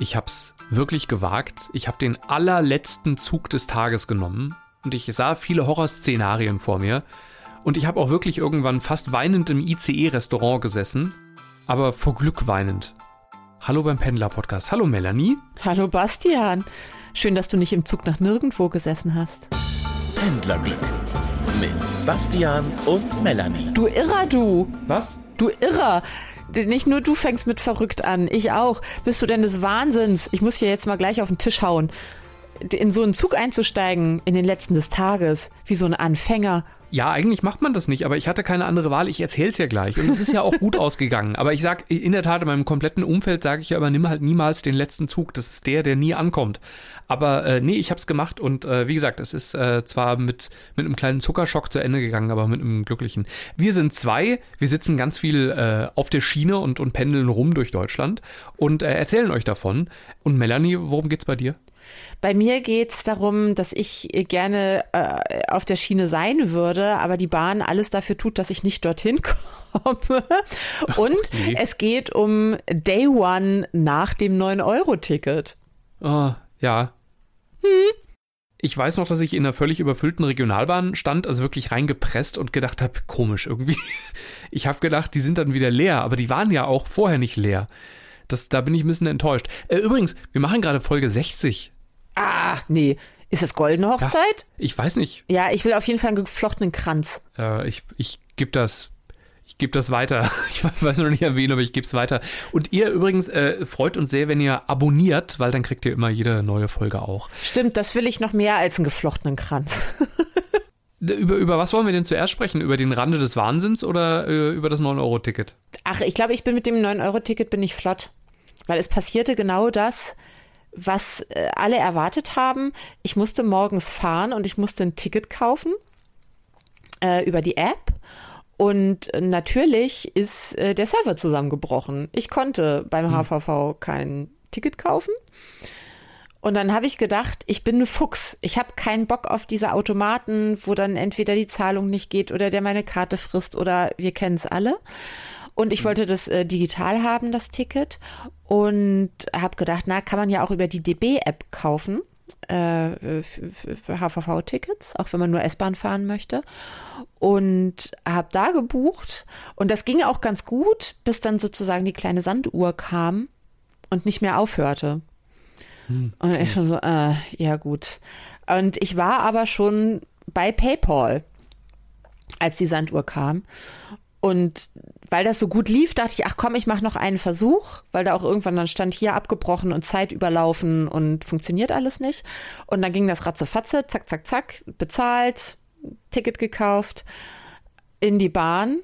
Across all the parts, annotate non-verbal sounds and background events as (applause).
Ich hab's wirklich gewagt. Ich habe den allerletzten Zug des Tages genommen und ich sah viele Horrorszenarien vor mir. Und ich habe auch wirklich irgendwann fast weinend im ICE-Restaurant gesessen, aber vor Glück weinend. Hallo beim Pendler-Podcast. Hallo Melanie. Hallo Bastian. Schön, dass du nicht im Zug nach nirgendwo gesessen hast. Pendlerglück mit Bastian und Melanie. Du Irrer, du. Was? Du Irrer. Nicht nur du fängst mit verrückt an, ich auch. Bist du denn des Wahnsinns? Ich muss hier jetzt mal gleich auf den Tisch hauen. In so einen Zug einzusteigen in den letzten des Tages, wie so ein Anfänger. Ja, eigentlich macht man das nicht, aber ich hatte keine andere Wahl. Ich erzähl's ja gleich. Und es ist ja auch gut (laughs) ausgegangen. Aber ich sag, in der Tat, in meinem kompletten Umfeld sage ich ja aber, nimm halt niemals den letzten Zug. Das ist der, der nie ankommt. Aber äh, nee, ich hab's gemacht und äh, wie gesagt, es ist äh, zwar mit, mit einem kleinen Zuckerschock zu Ende gegangen, aber mit einem glücklichen. Wir sind zwei, wir sitzen ganz viel äh, auf der Schiene und, und pendeln rum durch Deutschland und äh, erzählen euch davon. Und Melanie, worum geht's bei dir? Bei mir geht es darum, dass ich gerne äh, auf der Schiene sein würde, aber die Bahn alles dafür tut, dass ich nicht dorthin (laughs) komme. Und okay. es geht um Day One nach dem 9-Euro-Ticket. Oh, ja. Hm. Ich weiß noch, dass ich in einer völlig überfüllten Regionalbahn stand, also wirklich reingepresst und gedacht habe, komisch irgendwie. (laughs) Ich habe gedacht, die sind dann wieder leer, aber die waren ja auch vorher nicht leer. Das, da bin ich ein bisschen enttäuscht. Äh, übrigens, wir machen gerade Folge 60 Ah, nee. Ist das goldene Hochzeit? Ja, ich weiß nicht. Ja, ich will auf jeden Fall einen geflochtenen Kranz. Äh, ich ich gebe das. Ich gebe das weiter. (laughs) Ich weiß noch nicht an wen, aber ich gebe es weiter. Und ihr übrigens äh, freut uns sehr, wenn ihr abonniert, weil dann kriegt ihr immer jede neue Folge auch. Stimmt, das will ich noch mehr als einen geflochtenen Kranz. (laughs) über, über was wollen wir denn zuerst sprechen? Über den Rande des Wahnsinns oder äh, über das 9-Euro-Ticket? Ach, ich glaube, ich bin mit dem 9-Euro-Ticket bin ich flott. Weil es passierte genau das, was äh, alle erwartet haben. Ich musste morgens fahren und ich musste ein Ticket kaufen äh, über die App. Und natürlich ist äh, der Server zusammengebrochen. Ich konnte beim HVV hm. kein Ticket kaufen. Und dann habe ich gedacht, ich bin ein Fuchs. Ich habe keinen Bock auf diese Automaten, wo dann entweder die Zahlung nicht geht oder der meine Karte frisst oder wir kennen es alle. Und ich mhm. wollte das äh, digital haben, das Ticket. Und habe gedacht, na, kann man ja auch über die DB-App kaufen. Äh, HVV-Tickets, auch wenn man nur S-Bahn fahren möchte. Und habe da gebucht. Und das ging auch ganz gut, bis dann sozusagen die kleine Sanduhr kam und nicht mehr aufhörte. Hm, und ich schon so, äh, ja gut. Und ich war aber schon bei PayPal, als die Sanduhr kam. Und weil das so gut lief, dachte ich, ach komm, ich mache noch einen Versuch, weil da auch irgendwann dann stand hier abgebrochen und Zeit überlaufen und funktioniert alles nicht. Und dann ging das ratzefatze, zack, zack, zack, bezahlt, Ticket gekauft, in die Bahn.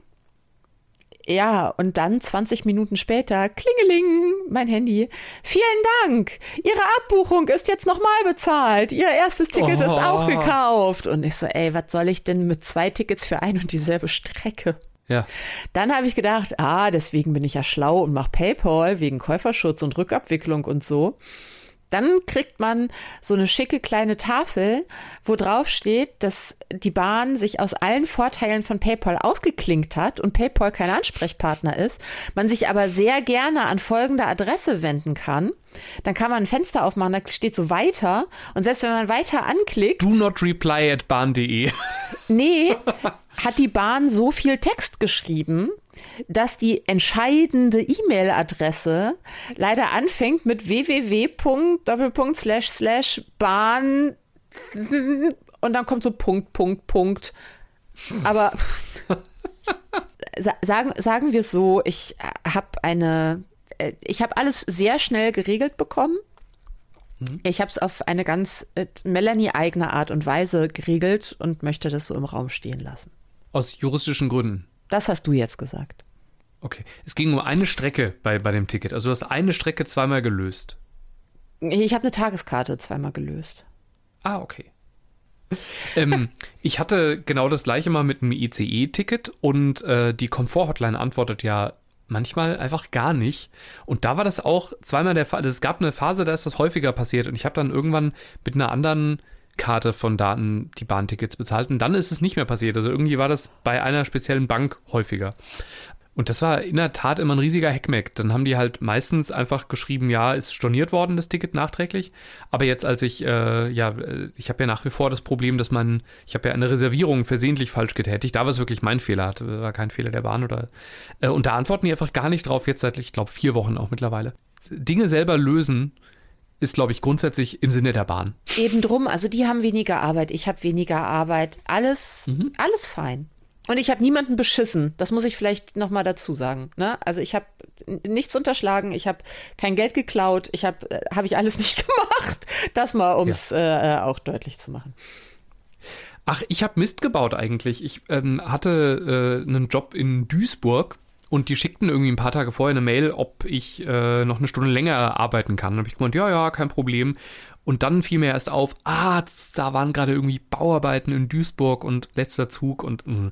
Ja, und dann 20 Minuten später, klingeling, mein Handy. Vielen Dank, Ihre Abbuchung ist jetzt nochmal bezahlt. Ihr erstes Ticket oh. ist auch gekauft. Und ich so, ey, was soll ich denn mit zwei Tickets für ein und dieselbe Strecke? Ja. Dann habe ich gedacht, ah, deswegen bin ich ja schlau und mache PayPal wegen Käuferschutz und Rückabwicklung und so. Dann kriegt man so eine schicke kleine Tafel, wo drauf steht, dass die Bahn sich aus allen Vorteilen von PayPal ausgeklinkt hat und PayPal kein Ansprechpartner ist, man sich aber sehr gerne an folgende Adresse wenden kann. Dann kann man ein Fenster aufmachen, da steht so weiter und selbst wenn man weiter anklickt. Do not reply at bahn.de. (laughs) Nee, hat die Bahn so viel Text geschrieben, dass die entscheidende E-Mail-Adresse leider anfängt mit www.bahn und dann kommt so Punkt, Punkt, Punkt. Aber sagen, sagen wir so, ich habe eine, äh, ich habe alles sehr schnell geregelt bekommen. Mhm. Ich habe es auf eine ganz äh, Melanie-eigene Art und Weise geregelt und möchte das so im Raum stehen lassen. Aus juristischen Gründen. Das hast du jetzt gesagt. Okay. Es ging um eine Strecke bei, bei dem Ticket. Also du hast eine Strecke zweimal gelöst. Ich habe eine Tageskarte zweimal gelöst. Ah, okay. ähm, (laughs) ich hatte genau das gleiche mal mit einem ICE-Ticket und äh, die Komfort-Hotline antwortet ja manchmal einfach gar nicht. Und da war das auch zweimal der Fall. Also es gab eine Phase, da ist das häufiger passiert und ich habe dann irgendwann mit einer anderen Karte von Daten die Bahntickets bezahlt und dann ist es nicht mehr passiert. Also irgendwie war das bei einer speziellen Bank häufiger. Und das war in der Tat immer ein riesiger Heckmeck. Dann haben die halt meistens einfach geschrieben, ja, ist storniert worden, das Ticket nachträglich. Aber jetzt, als ich, äh, ja, ich habe ja nach wie vor das Problem, dass man, ich habe ja eine Reservierung versehentlich falsch getätigt. Da war es wirklich mein Fehler, war kein Fehler der Bahn oder. Äh, und da antworten die einfach gar nicht drauf, jetzt seit, ich glaube, vier Wochen auch mittlerweile. Dinge selber lösen ist, glaube ich, grundsätzlich im Sinne der Bahn. Eben drum, also die haben weniger Arbeit, ich habe weniger Arbeit. Alles, mhm. alles fein. Und ich habe niemanden beschissen. Das muss ich vielleicht noch mal dazu sagen. Ne? Also ich habe nichts unterschlagen. Ich habe kein Geld geklaut. Ich habe äh, habe ich alles (laughs) nicht gemacht. Das mal, um es ja. äh, auch deutlich zu machen. Ach, ich habe Mist gebaut eigentlich. Ich ähm, hatte äh, einen Job in Duisburg und die schickten irgendwie ein paar Tage vorher eine Mail, ob ich äh, noch eine Stunde länger arbeiten kann. Da habe ich gemeint, ja, ja, kein Problem. Und dann fiel mir erst auf, ah, da waren gerade irgendwie Bauarbeiten in Duisburg und letzter Zug und. Mm.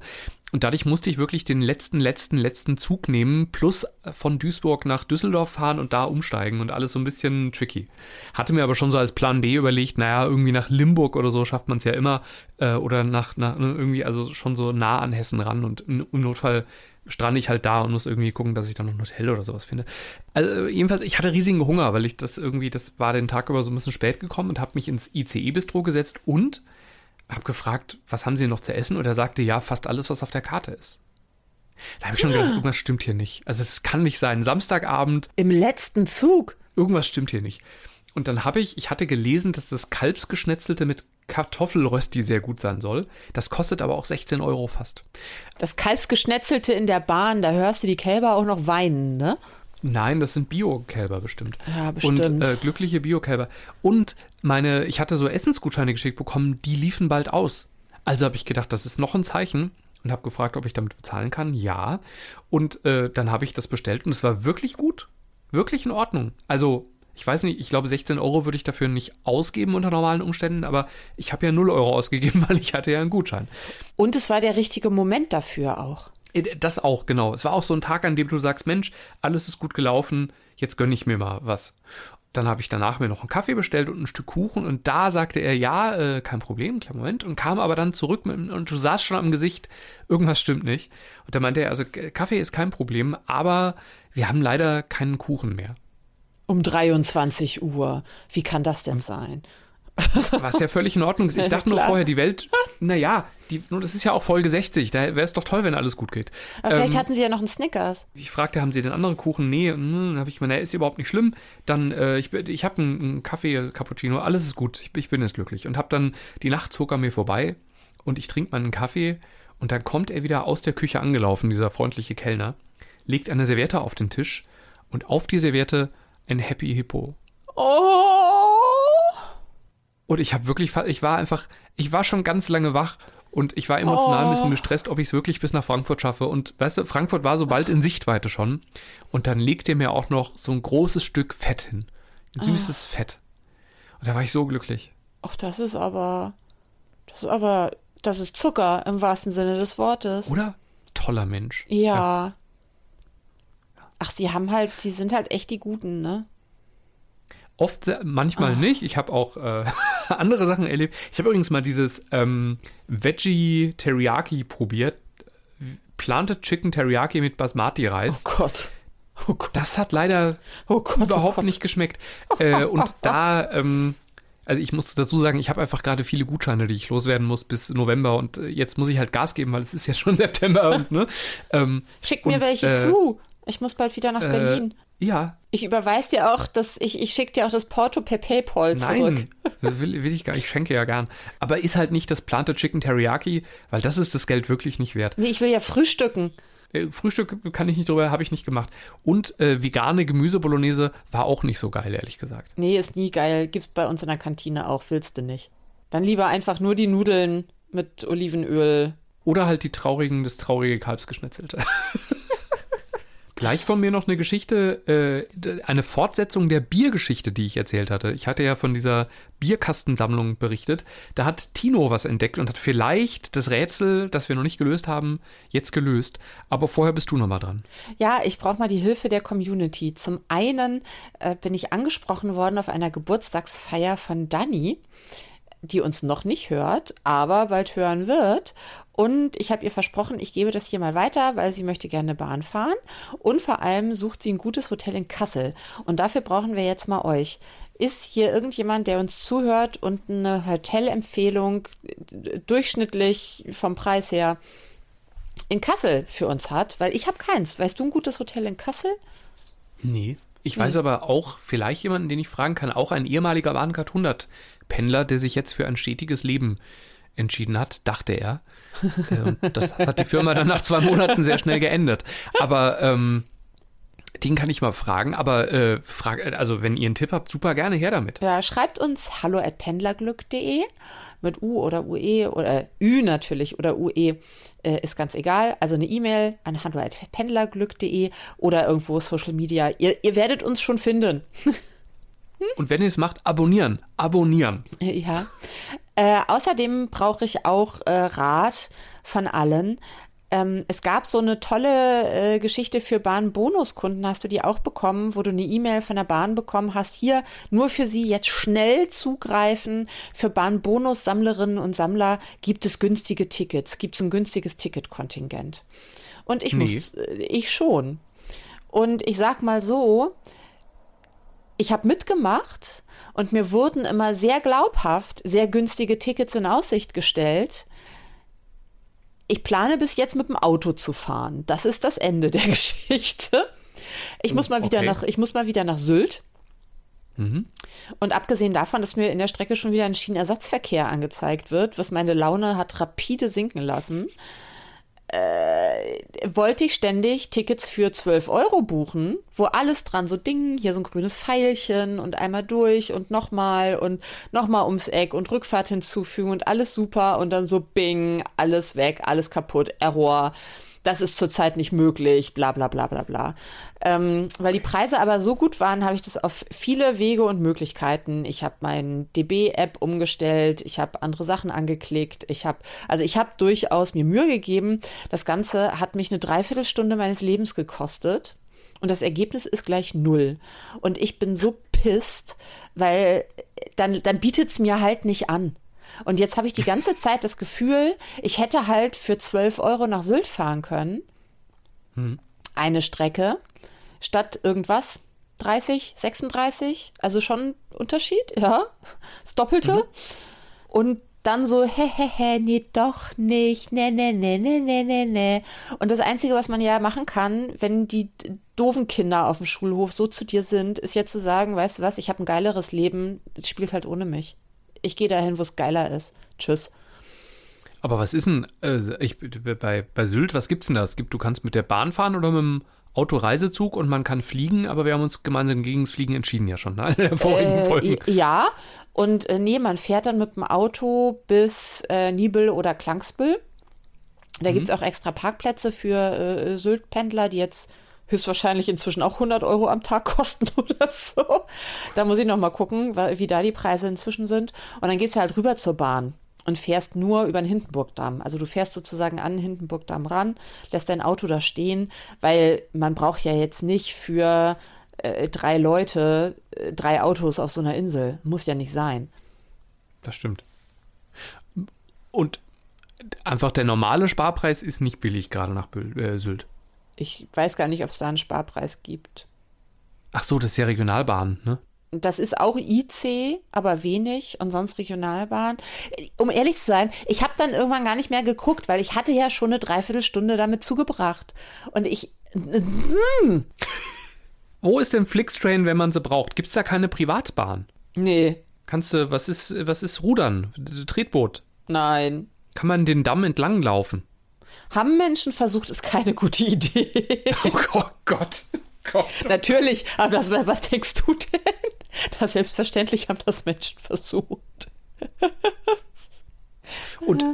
Und dadurch musste ich wirklich den letzten, letzten, letzten Zug nehmen, plus von Duisburg nach Düsseldorf fahren und da umsteigen und alles so ein bisschen tricky. Hatte mir aber schon so als Plan B überlegt, naja, irgendwie nach Limburg oder so schafft man es ja immer, äh, oder nach, nach ne, irgendwie, also schon so nah an Hessen ran und im Notfall strande ich halt da und muss irgendwie gucken, dass ich dann noch ein Hotel oder sowas finde. Also jedenfalls, ich hatte riesigen Hunger, weil ich das irgendwie, das war den Tag über so ein bisschen spät gekommen und habe mich ins ICE-Bistro gesetzt und habe gefragt, was haben Sie noch zu essen? Und er sagte, ja, fast alles, was auf der Karte ist. Da habe ich schon gedacht, irgendwas stimmt hier nicht. Also es kann nicht sein. Samstagabend. Im letzten Zug. Irgendwas stimmt hier nicht. Und dann habe ich, ich hatte gelesen, dass das Kalbsgeschnetzelte mit Kartoffelrösti sehr gut sein soll. Das kostet aber auch 16 Euro fast. Das Kalbsgeschnetzelte in der Bahn, da hörst du die Kälber auch noch weinen, ne? Nein, das sind Bio-Kälber bestimmt. Ja, bestimmt. Und äh, glückliche Bio-Kälber. Und meine, ich hatte so Essensgutscheine geschickt bekommen, die liefen bald aus. Also habe ich gedacht, das ist noch ein Zeichen und habe gefragt, ob ich damit bezahlen kann. Ja. Und äh, dann habe ich das bestellt und es war wirklich gut. Wirklich in Ordnung. Also ich weiß nicht, ich glaube 16 Euro würde ich dafür nicht ausgeben unter normalen Umständen, aber ich habe ja 0 Euro ausgegeben, (laughs) weil ich hatte ja einen Gutschein. Und es war der richtige Moment dafür auch. Äh, das auch, genau. Es war auch so ein Tag, an dem du sagst, Mensch, alles ist gut gelaufen, jetzt gönne ich mir mal was. Dann habe ich danach mir noch einen Kaffee bestellt und ein Stück Kuchen und da sagte er, ja, äh, kein Problem, klar Moment, und kam aber dann zurück mit, und du sahst schon am Gesicht, irgendwas stimmt nicht. Und da meinte er, also Kaffee ist kein Problem, aber wir haben leider keinen Kuchen mehr. Um 23 Uhr. Wie kann das denn sein? (laughs) Was ja völlig in Ordnung ist. Ich dachte nur vorher, die Welt, naja, die, das ist ja auch Folge 60. Da wäre es doch toll, wenn alles gut geht. Aber vielleicht ähm, hatten sie ja noch einen Snickers. Ich fragte, haben sie den anderen Kuchen? Nee, hm, habe ich mir, naja, ist überhaupt nicht schlimm. Dann, äh, ich, ich habe einen, einen, Kaffee, Cappuccino, alles ist gut. Ich, ich bin jetzt glücklich. Und habe dann, die Nacht zog er mir vorbei und ich trinke meinen Kaffee und dann kommt er wieder aus der Küche angelaufen, dieser freundliche Kellner, legt eine Serviette auf den Tisch und auf die Serviette ein Happy Hippo. Oh! Und ich habe wirklich, ich war einfach, ich war schon ganz lange wach und ich war emotional oh. ein bisschen oh. gestresst, ob ich es wirklich bis nach Frankfurt schaffe. Und weißt du, Frankfurt war so bald in Sichtweite schon. Und dann legt er mir auch noch so ein großes Stück Fett hin. Süßes oh. Fett. Und da war ich so glücklich. Ach, das ist aber, das ist aber, das ist Zucker im wahrsten Sinne des Wortes. Oder? Toller Mensch. ja. ja. Ach, sie haben halt, sie sind halt echt die Guten, ne? Oft, manchmal oh. nicht. Ich habe auch äh, (laughs) andere Sachen erlebt. Ich habe übrigens mal dieses ähm, Veggie Teriyaki probiert. Planted Chicken Teriyaki mit Basmati-Reis. Oh Gott. Oh Gott. Das hat leider oh Gott, oh überhaupt oh nicht geschmeckt. Äh, und da, ähm, also ich muss dazu sagen, ich habe einfach gerade viele Gutscheine, die ich loswerden muss bis November und äh, jetzt muss ich halt Gas geben, weil es ist ja schon (laughs) September. Und, ne, ähm, Schick mir und, welche äh, zu. Ich muss bald wieder nach äh, Berlin. Ja. Ich überweise dir auch, dass ich, ich schicke dir auch das Porto per PayPal zurück. Nein, das will, will ich gar nicht, ich schenke ja gern. Aber ist halt nicht das plante Chicken Teriyaki, weil das ist das Geld wirklich nicht wert. Nee, ich will ja frühstücken. Äh, Frühstück kann ich nicht drüber, habe ich nicht gemacht. Und äh, vegane Gemüsebolognese war auch nicht so geil, ehrlich gesagt. Nee, ist nie geil. Gibt's bei uns in der Kantine auch, willst du nicht. Dann lieber einfach nur die Nudeln mit Olivenöl. Oder halt die traurigen, das traurige Kalbsgeschnetzelte. (laughs) Gleich von mir noch eine Geschichte, äh, eine Fortsetzung der Biergeschichte, die ich erzählt hatte. Ich hatte ja von dieser Bierkastensammlung berichtet. Da hat Tino was entdeckt und hat vielleicht das Rätsel, das wir noch nicht gelöst haben, jetzt gelöst. Aber vorher bist du noch mal dran. Ja, ich brauche mal die Hilfe der Community. Zum einen äh, bin ich angesprochen worden auf einer Geburtstagsfeier von Dani die uns noch nicht hört, aber bald hören wird. Und ich habe ihr versprochen, ich gebe das hier mal weiter, weil sie möchte gerne Bahn fahren. Und vor allem sucht sie ein gutes Hotel in Kassel. Und dafür brauchen wir jetzt mal euch. Ist hier irgendjemand, der uns zuhört und eine Hotelempfehlung äh, durchschnittlich vom Preis her in Kassel für uns hat? Weil ich habe keins. Weißt du ein gutes Hotel in Kassel? Nee. Ich weiß aber auch vielleicht jemanden, den ich fragen kann, auch ein ehemaliger Bahncard 100 Pendler, der sich jetzt für ein stetiges Leben entschieden hat, dachte er. (laughs) Äh, und das hat die Firma dann nach zwei Monaten sehr schnell geändert. Aber ähm, den kann ich mal fragen. Aber äh, frag, also wenn ihr einen Tipp habt, super gerne her damit. Ja, schreibt uns hallo at pendlerglück.de mit U oder UE oder Ü natürlich oder UE äh, ist ganz egal. Also eine E-Mail an hallo at pendlerglück.de oder irgendwo Social Media. Ihr, ihr werdet uns schon finden. (laughs) Und wenn ihr es macht, abonnieren. Abonnieren. Ja. Äh, außerdem brauche ich auch äh, Rat von allen. Ähm, es gab so eine tolle äh, Geschichte für Bahn-Bonuskunden, hast du die auch bekommen, wo du eine E-Mail von der Bahn bekommen hast. Hier nur für sie jetzt schnell zugreifen. Für Bahn-Bonus-Sammlerinnen und Sammler gibt es günstige Tickets, gibt es ein günstiges Ticketkontingent. Und ich nee. muss, äh, ich schon. Und ich sag mal so, ich habe mitgemacht und mir wurden immer sehr glaubhaft sehr günstige Tickets in Aussicht gestellt. Ich plane bis jetzt mit dem Auto zu fahren. Das ist das Ende der (laughs) Geschichte. Ich muss mal wieder okay. nach, ich muss mal wieder nach Sylt. Mhm. Und abgesehen davon, dass mir in der Strecke schon wieder ein Schienenersatzverkehr angezeigt wird, was meine Laune hat rapide sinken lassen, äh, wollte ich ständig Tickets für 12 Euro buchen, wo alles dran, so Ding, hier so ein grünes Pfeilchen und einmal durch und nochmal und nochmal ums Eck und Rückfahrt hinzufügen und alles super und dann so Bing, alles weg, alles kaputt, Error das ist zurzeit nicht möglich, bla bla bla bla bla. Ähm, weil die Preise aber so gut waren, habe ich das auf viele Wege und Möglichkeiten. Ich habe meine DB-App umgestellt, ich habe andere Sachen angeklickt, ich habe, also ich habe durchaus mir Mühe gegeben. Das Ganze hat mich eine Dreiviertelstunde meines Lebens gekostet. Und das Ergebnis ist gleich null. Und ich bin so pisst, weil dann, dann bietet es mir halt nicht an. Und jetzt habe ich die ganze (laughs) Zeit das Gefühl, ich hätte halt für 12 Euro nach Sylt fahren können. Hm. Eine Strecke statt irgendwas. 30, 36, also schon Unterschied, ja. Das Doppelte. Mhm. Und dann so, hä, nee, doch nicht, ne, ne, ne, ne, ne, ne, ne. Und das Einzige, was man ja machen kann, wenn die doofen Kinder auf dem Schulhof so zu dir sind, ist ja zu sagen, weißt du was, ich habe ein geileres Leben, spielt halt ohne mich ich gehe dahin, wo es geiler ist. Tschüss. Aber was ist denn, äh, ich, bei, bei Sylt, was gibt's denn da? Es gibt, du kannst mit der Bahn fahren oder mit dem Autoreisezug und man kann fliegen, aber wir haben uns gemeinsam gegen das Fliegen entschieden ja schon, ne? In der vorigen äh, Folge. Ja, und äh, nee, man fährt dann mit dem Auto bis äh, Nibel oder Klangsbüll. Da mhm. gibt es auch extra Parkplätze für äh, Sylt-Pendler, die jetzt höchstwahrscheinlich inzwischen auch 100 Euro am Tag (laughs) kosten oder so. Da muss ich noch mal gucken, wie da die Preise inzwischen sind. Und dann gehst du halt rüber zur Bahn und fährst nur über den Hindenburgdamm. Also du fährst sozusagen an den Hindenburgdamm ran, lässt dein Auto da stehen, weil man braucht ja jetzt nicht für äh, drei Leute äh, drei Autos auf so einer Insel. Muss ja nicht sein. Das stimmt. Und einfach der normale Sparpreis ist nicht billig, gerade nach äh, Sylt. Ich weiß gar nicht, ob es da einen Sparpreis gibt. Ach so, das ist ja Regionalbahn, ne? Das ist auch IC, aber wenig und sonst Regionalbahn. Um ehrlich zu sein, ich habe dann irgendwann gar nicht mehr geguckt, weil ich hatte ja schon eine Dreiviertelstunde damit zugebracht. Und ich. (laughs) Wo ist denn Flixtrain, wenn man sie braucht? Gibt es da keine Privatbahn? Nee. Kannst du, was ist, was ist Rudern? Tretboot? Nein. Kann man den Damm entlang laufen? Haben Menschen versucht, ist keine gute Idee. Oh Gott. Gott. Gott. Natürlich, aber das, was denkst du denn? Das selbstverständlich haben das Menschen versucht. Und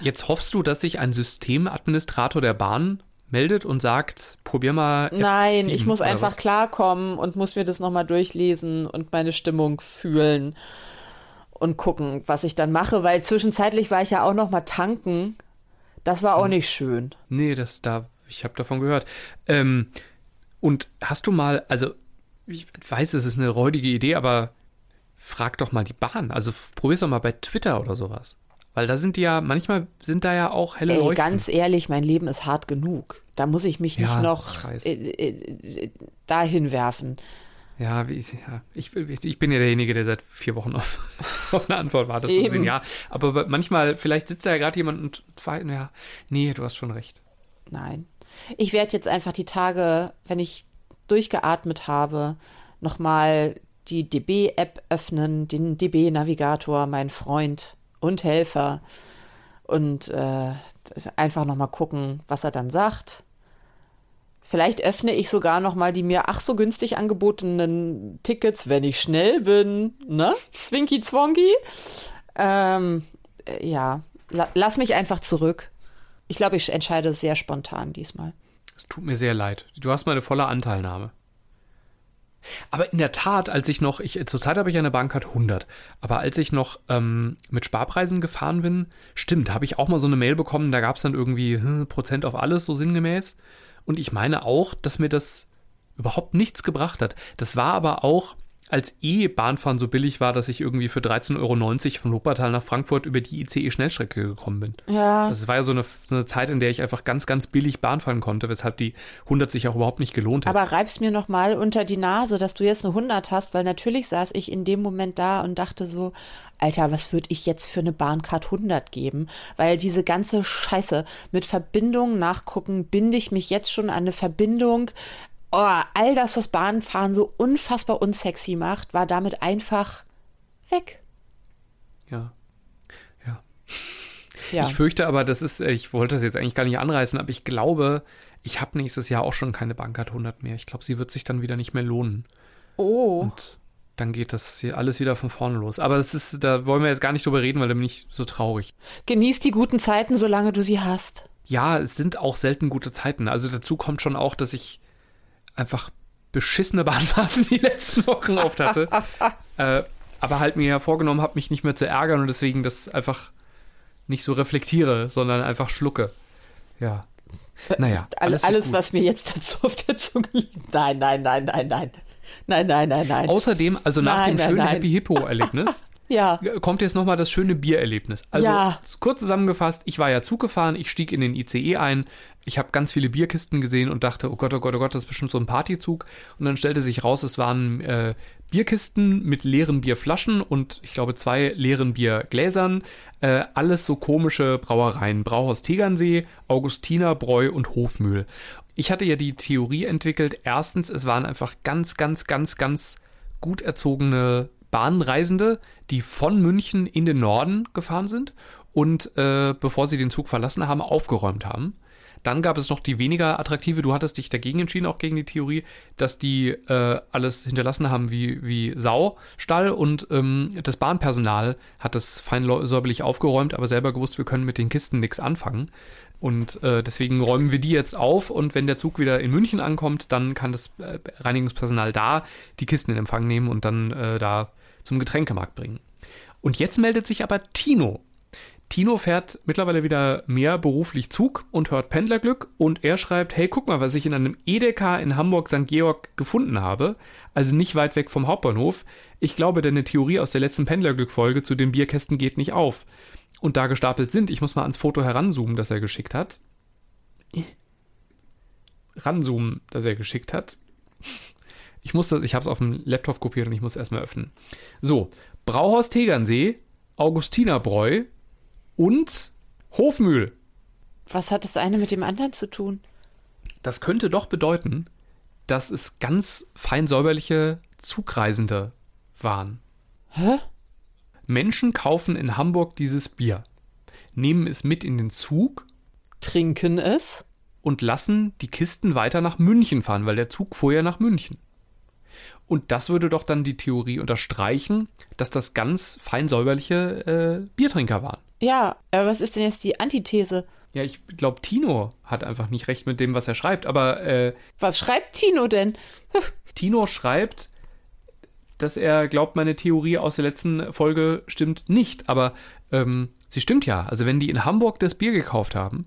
jetzt hoffst du, dass sich ein Systemadministrator der Bahn meldet und sagt, probier mal. Nein, F7 ich muss einfach was? klarkommen und muss mir das nochmal durchlesen und meine Stimmung fühlen und gucken, was ich dann mache, weil zwischenzeitlich war ich ja auch nochmal tanken das war auch hm. nicht schön. Nee, das da, ich habe davon gehört. Ähm, und hast du mal, also ich weiß, es ist eine räudige Idee, aber frag doch mal die Bahn. Also probier's doch mal bei Twitter oder sowas. Weil da sind die ja, manchmal sind da ja auch helle Ey, Leuchten. ganz ehrlich, mein Leben ist hart genug. Da muss ich mich nicht Ja, noch ich weiß. äh, äh, dahin werfen. Ja, ich, ich bin ja derjenige, der seit vier Wochen auf, (laughs) auf eine Antwort wartet. Eben. Sehen. Ja, aber manchmal, vielleicht sitzt da ja gerade jemand und ja, nee, du hast schon recht. Nein. Ich werde jetzt einfach die Tage, wenn ich durchgeatmet habe, nochmal die DB-App öffnen, den DB-Navigator, mein Freund und Helfer. Und äh, einfach nochmal gucken, was er dann sagt. Vielleicht öffne ich sogar nochmal die mir ach so günstig angebotenen Tickets, wenn ich schnell bin. Ne? Zwinky Zwonky. Ähm, äh, ja, la lass mich einfach zurück. Ich glaube, ich entscheide sehr spontan diesmal. Es tut mir sehr leid. Du hast meine volle Anteilnahme. Aber in der Tat, als ich noch, ich, zurzeit habe ich eine Bahncard 100, aber als ich noch ähm, mit Sparpreisen gefahren bin, stimmt, habe ich auch mal so eine Mail bekommen, da gab es dann irgendwie hm, Prozent auf alles, so sinngemäß. Und ich meine auch, dass mir das überhaupt nichts gebracht hat. Das war aber auch, als eh Bahnfahren so billig war, dass ich irgendwie für 13,90 Euro von Wuppertal nach Frankfurt über die ICE-Schnellstrecke gekommen bin. Ja. Also es war ja so eine, so eine Zeit, in der ich einfach ganz, ganz billig Bahn fahren konnte, weshalb die 100 sich auch überhaupt nicht gelohnt hat. Aber reib's mir noch mal unter die Nase, dass du jetzt eine 100 hast, weil natürlich saß ich in dem Moment da und dachte so, Alter, was würde ich jetzt für eine Bahncard 100 geben? Weil diese ganze Scheiße mit Verbindungen nachgucken, binde ich mich jetzt schon an eine Verbindung. Oh, all das, was Bahnfahren so unfassbar unsexy macht, war damit einfach weg. ja. Ja. Ja. Ich fürchte aber, das ist, äh, ich wollte das jetzt eigentlich gar nicht anreißen, aber ich glaube, ich habe nächstes Jahr auch schon keine Bahncard 100 mehr. Ich glaube, sie wird sich dann wieder nicht mehr lohnen. oh. Und dann geht das hier alles wieder von vorne los. Aber das ist, da wollen wir jetzt gar nicht drüber reden, weil da bin ich so traurig. Genieß die guten Zeiten, solange du sie hast. Ja, es sind auch selten gute Zeiten. Also dazu kommt schon auch, dass ich einfach beschissene (laughs) Bahnfahrten die letzten Wochen oft hatte. (laughs) äh, aber halt mir ja vorgenommen habe, mich nicht mehr zu ärgern und deswegen das einfach nicht so reflektiere, sondern einfach schlucke. Ja. Naja, Alles, alles, alles was mir jetzt dazu auf der Zunge liegt. Nein, nein, nein, nein, nein. Nein, nein, nein, nein. Außerdem, also nach Nein, dem nein, schönen nein. Happy Hippo-Erlebnis, (laughs) ja. kommt jetzt nochmal das schöne Biererlebnis. Also Ja. kurz zusammengefasst, ich war ja Zug gefahren, ich stieg in den ICE ein, ich habe ganz viele Bierkisten gesehen und dachte, oh Gott, oh Gott, oh Gott, das ist bestimmt so ein Partyzug. Und dann stellte sich raus, es waren äh, Bierkisten mit leeren Bierflaschen und ich glaube zwei leeren Biergläsern. Äh, alles so komische Brauereien. Brauhaus Tegernsee, Augustiner, Bräu und Hofmühl. Ich hatte ja die Theorie entwickelt, erstens, es waren einfach ganz, ganz, ganz, ganz gut erzogene Bahnreisende, die von München in den Norden gefahren sind und äh, bevor sie den Zug verlassen haben, aufgeräumt haben. Dann gab es noch die weniger attraktive, du hattest dich dagegen entschieden, auch gegen die Theorie, dass die äh, alles hinterlassen haben wie, wie Saustall und ähm, das Bahnpersonal hat das fein säuberlich aufgeräumt, aber selber gewusst, wir können mit den Kisten nichts anfangen. Und äh, deswegen räumen wir die jetzt auf und wenn der Zug wieder in München ankommt, dann kann das äh, Reinigungspersonal da die Kisten in Empfang nehmen und dann äh, da zum Getränkemarkt bringen. Und jetzt meldet sich aber Tino. Tino fährt mittlerweile wieder mehr beruflich Zug und hört Pendlerglück und er schreibt, hey, guck mal, was ich in einem Edeka in Hamburg St. Georg gefunden habe, also nicht weit weg vom Hauptbahnhof. Ich glaube, deine Theorie aus der letzten Pendlerglück-Folge zu den Bierkästen geht nicht auf. Und da gestapelt sind, ich muss mal ans Foto heranzoomen, das er geschickt hat. Ranzoomen, das er geschickt hat. Ich musste, ich habe es auf dem Laptop kopiert und ich muss erstmal öffnen. So, Brauhaus Tegernsee, Augustinerbräu und Hofmühl. Was hat das eine mit dem anderen zu tun? Das könnte doch bedeuten, dass es ganz fein säuberliche Zugreisende waren. Hä? Menschen kaufen in Hamburg dieses Bier, nehmen es mit in den Zug Trinken es? und lassen die Kisten weiter nach München fahren, weil der Zug fuhr ja nach München. Und das würde doch dann die Theorie unterstreichen, dass das ganz fein säuberliche äh, Biertrinker waren. Ja, aber was ist denn jetzt die Antithese? Ja, ich glaube, Tino hat einfach nicht recht mit dem, was er schreibt. Aber äh, Was schreibt Tino denn? (laughs) Tino schreibt, dass er glaubt, meine Theorie aus der letzten Folge stimmt nicht. Aber ähm, sie stimmt ja. Also wenn die in Hamburg das Bier gekauft haben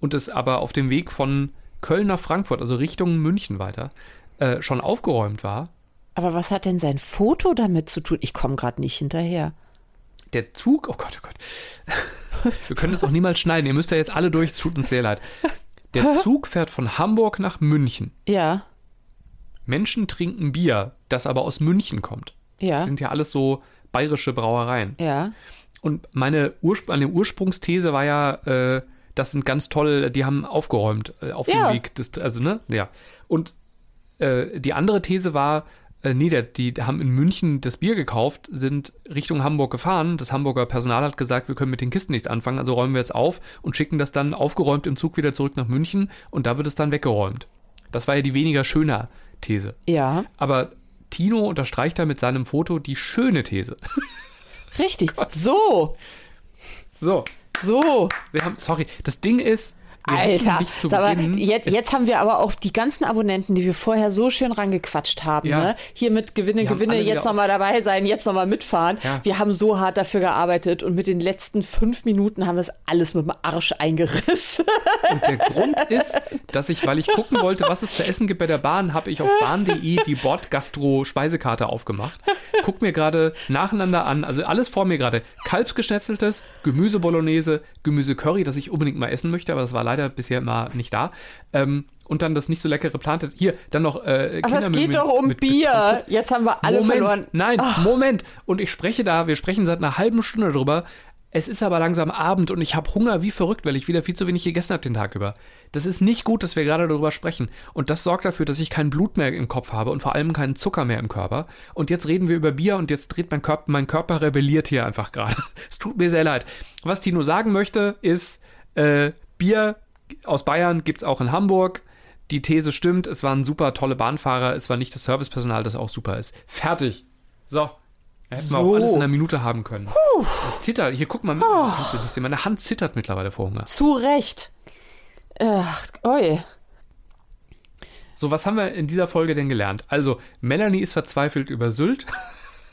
und es aber auf dem Weg von Köln nach Frankfurt, also Richtung München weiter, äh, schon aufgeräumt war, Aber was hat denn sein Foto damit zu tun? Ich komme gerade nicht hinterher. Der Zug, oh Gott, oh Gott. (laughs) Wir können das auch niemals schneiden. Ihr müsst ja jetzt alle durch, es tut uns sehr leid. Der (laughs) Zug fährt von Hamburg nach München. Ja, Menschen trinken Bier, das aber aus München kommt. Ja. Das sind ja alles so bayerische Brauereien. ja. Und meine, Urspr meine Ursprungsthese war ja, äh, das sind ganz toll, die haben aufgeräumt äh, auf Ja. dem Weg. Des, also, ne? Ja. Und äh, die andere These war, äh, nee, der, die haben in München das Bier gekauft, sind Richtung Hamburg gefahren. Das Hamburger Personal hat gesagt, wir können mit den Kisten nichts anfangen, also räumen wir jetzt auf und schicken das dann aufgeräumt im Zug wieder zurück nach München und da wird es dann weggeräumt. Das war ja die weniger schöner These. Ja, Aber Tino unterstreicht da mit seinem Foto die schöne These. richtig. (laughs) So, So, so. wir haben, sorry, das Ding ist, wir Alter, Beginn, jetzt, jetzt haben wir aber auch die ganzen Abonnenten, die wir vorher so schön rangequatscht haben. Ja. Ne? Hier mit Gewinne, Gewinne, jetzt nochmal dabei sein, jetzt nochmal mitfahren. Ja. Wir haben so hart dafür gearbeitet und mit den letzten fünf Minuten haben wir es alles mit dem Arsch eingerissen. Und der Grund ist, dass ich, weil ich gucken wollte, was es zu essen gibt bei der Bahn, habe ich auf bahn.de die Bordgastro-Speisekarte aufgemacht. Guck mir gerade nacheinander an, also alles vor mir gerade. Kalbsgeschnetzeltes, Gemüse Bolognese, Gemüse Curry, das ich unbedingt mal essen möchte, aber das war leider bisher immer nicht da. Ähm, und dann das nicht so leckere Plantet. Hier, dann noch äh, Aber es geht doch um Bier. Jetzt haben wir alle Moment, verloren. Nein, Moment. Und ich spreche da, wir sprechen seit einer halben Stunde drüber. Es ist aber langsam Abend und ich habe Hunger wie verrückt, weil ich wieder viel zu wenig gegessen habe den Tag über. Das ist nicht gut, dass wir gerade darüber sprechen. Und das sorgt dafür, dass ich kein Blut mehr im Kopf habe und vor allem keinen Zucker mehr im Körper. Und jetzt reden wir über Bier und jetzt dreht mein Körper, mein Körper rebelliert hier einfach gerade. (laughs) Es tut mir sehr leid. Was Tino sagen möchte, ist, äh, Bier aus Bayern gibt es auch in Hamburg. Die These stimmt, es waren super tolle Bahnfahrer, es war nicht das Servicepersonal, das auch super ist. Fertig. So. Hätten wir auch So. alles in einer Minute haben können. Ich zitter, hier guck mal, mit, nicht sehen. meine Hand zittert mittlerweile vor Hunger. Zu Recht. Ach, oi. So, was haben wir in dieser Folge denn gelernt? Also, Melanie ist verzweifelt über Sylt.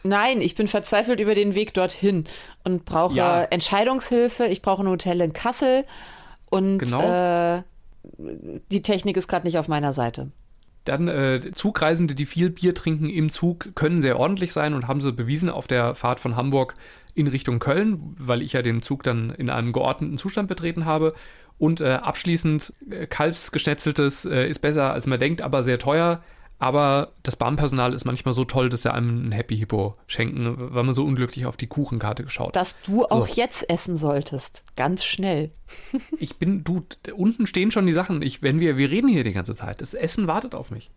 Nein, ich bin verzweifelt über den Weg dorthin und brauche Ja. Entscheidungshilfe. Ich brauche ein Hotel in Kassel und Genau. äh, die Technik ist gerade nicht auf meiner Seite. Dann äh, Zugreisende, die viel Bier trinken im Zug, können sehr ordentlich sein und haben sie bewiesen auf der Fahrt von Hamburg in Richtung Köln, weil ich ja den Zug dann in einem geordneten Zustand betreten habe. Und äh, abschließend, äh, Kalbsgeschnetzeltes äh, ist besser, als man denkt, aber sehr teuer. Aber das Bahnpersonal ist manchmal so toll, dass sie einem ein Happy Hippo schenken, weil man so unglücklich auf die Kuchenkarte geschaut hat. Dass du auch jetzt essen solltest. Ganz schnell. (laughs) Ich bin, du, unten stehen schon die Sachen. Ich, wenn wir, wir reden hier die ganze Zeit. Das Essen wartet auf mich.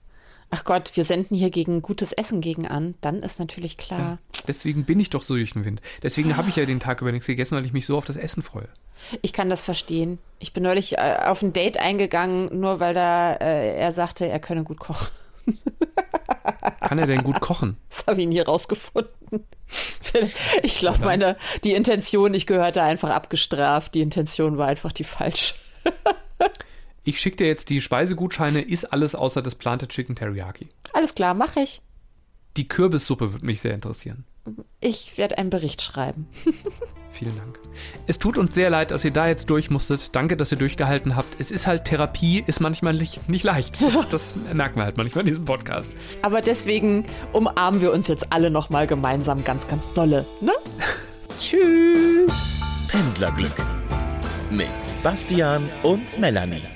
Ach Gott, wir senden hier gegen gutes Essen gegen an. Dann ist natürlich klar. Deswegen bin ich doch so durch den Wind. Deswegen habe ich ja den Tag über nichts gegessen, weil ich mich so auf das Essen freue. Ich kann das verstehen. Ich bin neulich äh, auf ein Date eingegangen, nur weil da äh, er sagte, er könne gut kochen. Kann er denn gut kochen? Das habe ich nie rausgefunden. (laughs) Ich glaube, meine, die Intention, ich gehörte einfach abgestraft. Die Intention war einfach die falsche. (laughs) Ich schicke dir jetzt die Speisegutscheine, ist alles außer das Planted Chicken Teriyaki. Alles klar, mache ich. Die Kürbissuppe würde mich sehr interessieren. Ich werde einen Bericht schreiben. (laughs) Vielen Dank. Es tut uns sehr leid, dass ihr da jetzt durch musstet. Danke, dass ihr durchgehalten habt. Es ist halt, Therapie ist manchmal nicht, nicht leicht. Das, (laughs) das merken wir halt manchmal in diesem Podcast. Aber deswegen umarmen wir uns jetzt alle nochmal gemeinsam ganz, ganz dolle. Ne? (laughs) Tschüss. Pendlerglück mit Bastian und Melanie.